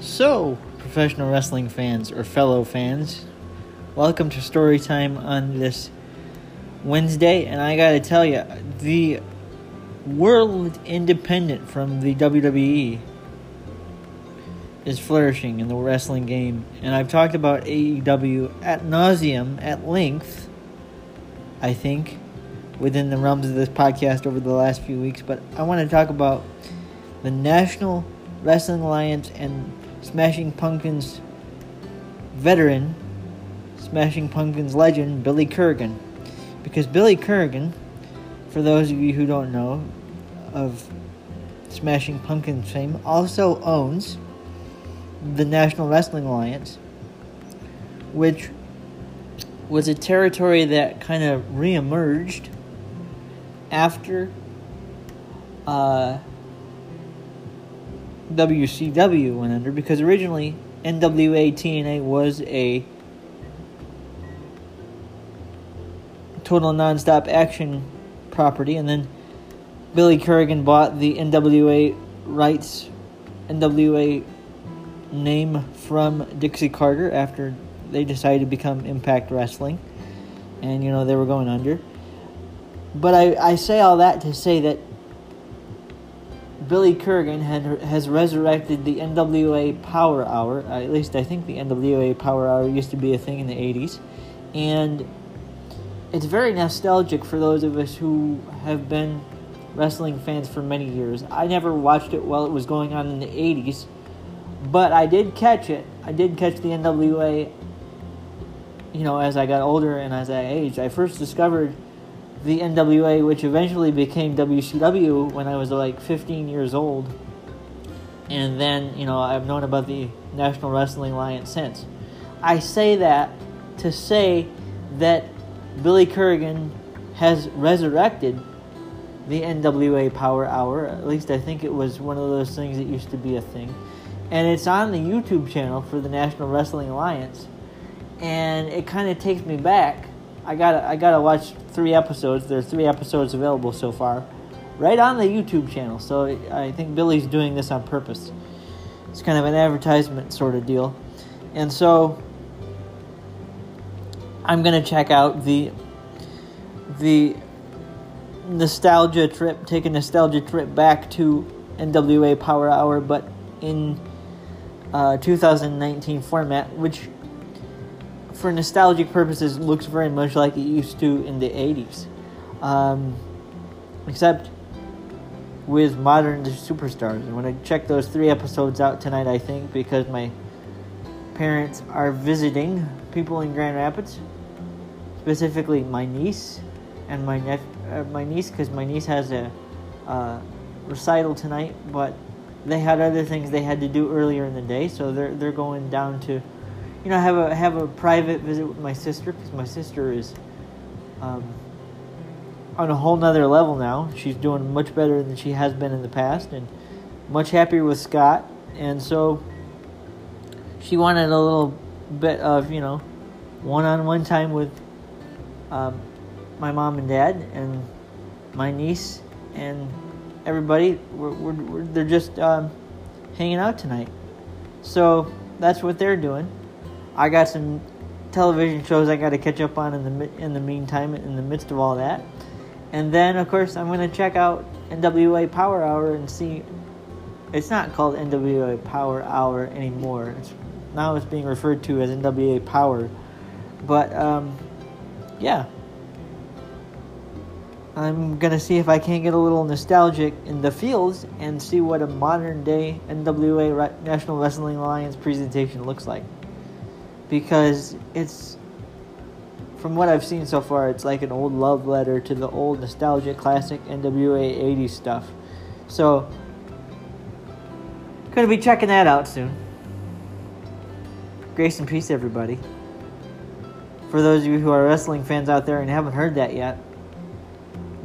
So, professional wrestling fans or fellow fans, welcome to story time on this Wednesday. And I gotta tell you, the world independent from the WWE is flourishing in the wrestling game. And I've talked about AEW at nauseum, at length, I think, within the realms of this podcast over the last few weeks. But I want to talk about the National Wrestling Alliance and Smashing Pumpkins veteran, Smashing Pumpkins legend, Billy Corgan. Because Billy Corgan, for those of you who don't know, of Smashing Pumpkins fame, also owns the National Wrestling Alliance, which was a territory that kind of reemerged after uh, WCW went under because originally NWA TNA was a total nonstop action property, and then Billy Corgan bought the NWA rights, NWA name from Dixie Carter after they decided to become Impact Wrestling, and you know they were going under. But I, I say all that to say that Billy Corgan had, has resurrected the NWA Power Hour. Uh, at least I think the NWA Power Hour used to be a thing in the 80s. And it's very nostalgic for those of us who have been wrestling fans for many years. I never watched it while it was going on in the 80s, but I did catch it. I did catch the NWA, you know, as I got older and as I aged. I first discovered the NWA, which eventually became WCW when I was like 15 years old. And then, you know, I've known about the National Wrestling Alliance since. I say that to say that Billy Corgan has resurrected the NWA Power Hour. At least I think it was one of those things that used to be a thing. And it's on the YouTube channel for the National Wrestling Alliance. And it kind of takes me back I gotta I gotta watch three episodes. There are three episodes available so far, right on the YouTube channel. So I think Billy's doing this on purpose. It's kind of an advertisement sort of deal, and so I'm gonna check out the the nostalgia trip, take a nostalgia trip back to NWA Power Hour, but in uh, 2019 format, which for nostalgic purposes, looks very much like it used to in the 80s. Um, except with modern superstars. And when I check those three episodes out tonight, I think, because my parents are visiting people in Grand Rapids, specifically my niece and my nep- uh, my niece, because my niece has a uh, recital tonight, but they had other things they had to do earlier in the day, so they're they're going down to you know, have a have a private visit with my sister because my sister is um, on a whole nother level now. She's doing much better than she has been in the past, and much happier with Scott. And so she wanted a little bit of you know one-on-one time with um, my mom and dad and my niece and everybody. We're, we're, we're they're just um, hanging out tonight. So that's what they're doing. I got some television shows I got to catch up on in the in the meantime, in the midst of all that. And then, of course, I'm going to check out NWA Power Hour and see. It's not called NWA Power Hour anymore. It's now it's being referred to as NWA Power. But um, yeah, I'm gonna see if I can get a little nostalgic in the fields and see what a modern day NWA National Wrestling Alliance presentation looks like because it's from what I've seen so far, it's like an old love letter to the old nostalgic classic NWA 80s stuff. So, gonna be checking that out soon. Grace and peace, everybody. For those of you who are wrestling fans out there and haven't heard that yet,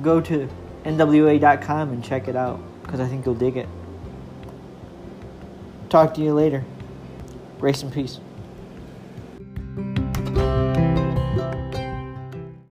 go to NWA.com and check it out because I think you'll dig it. Talk to you later. Grace and peace.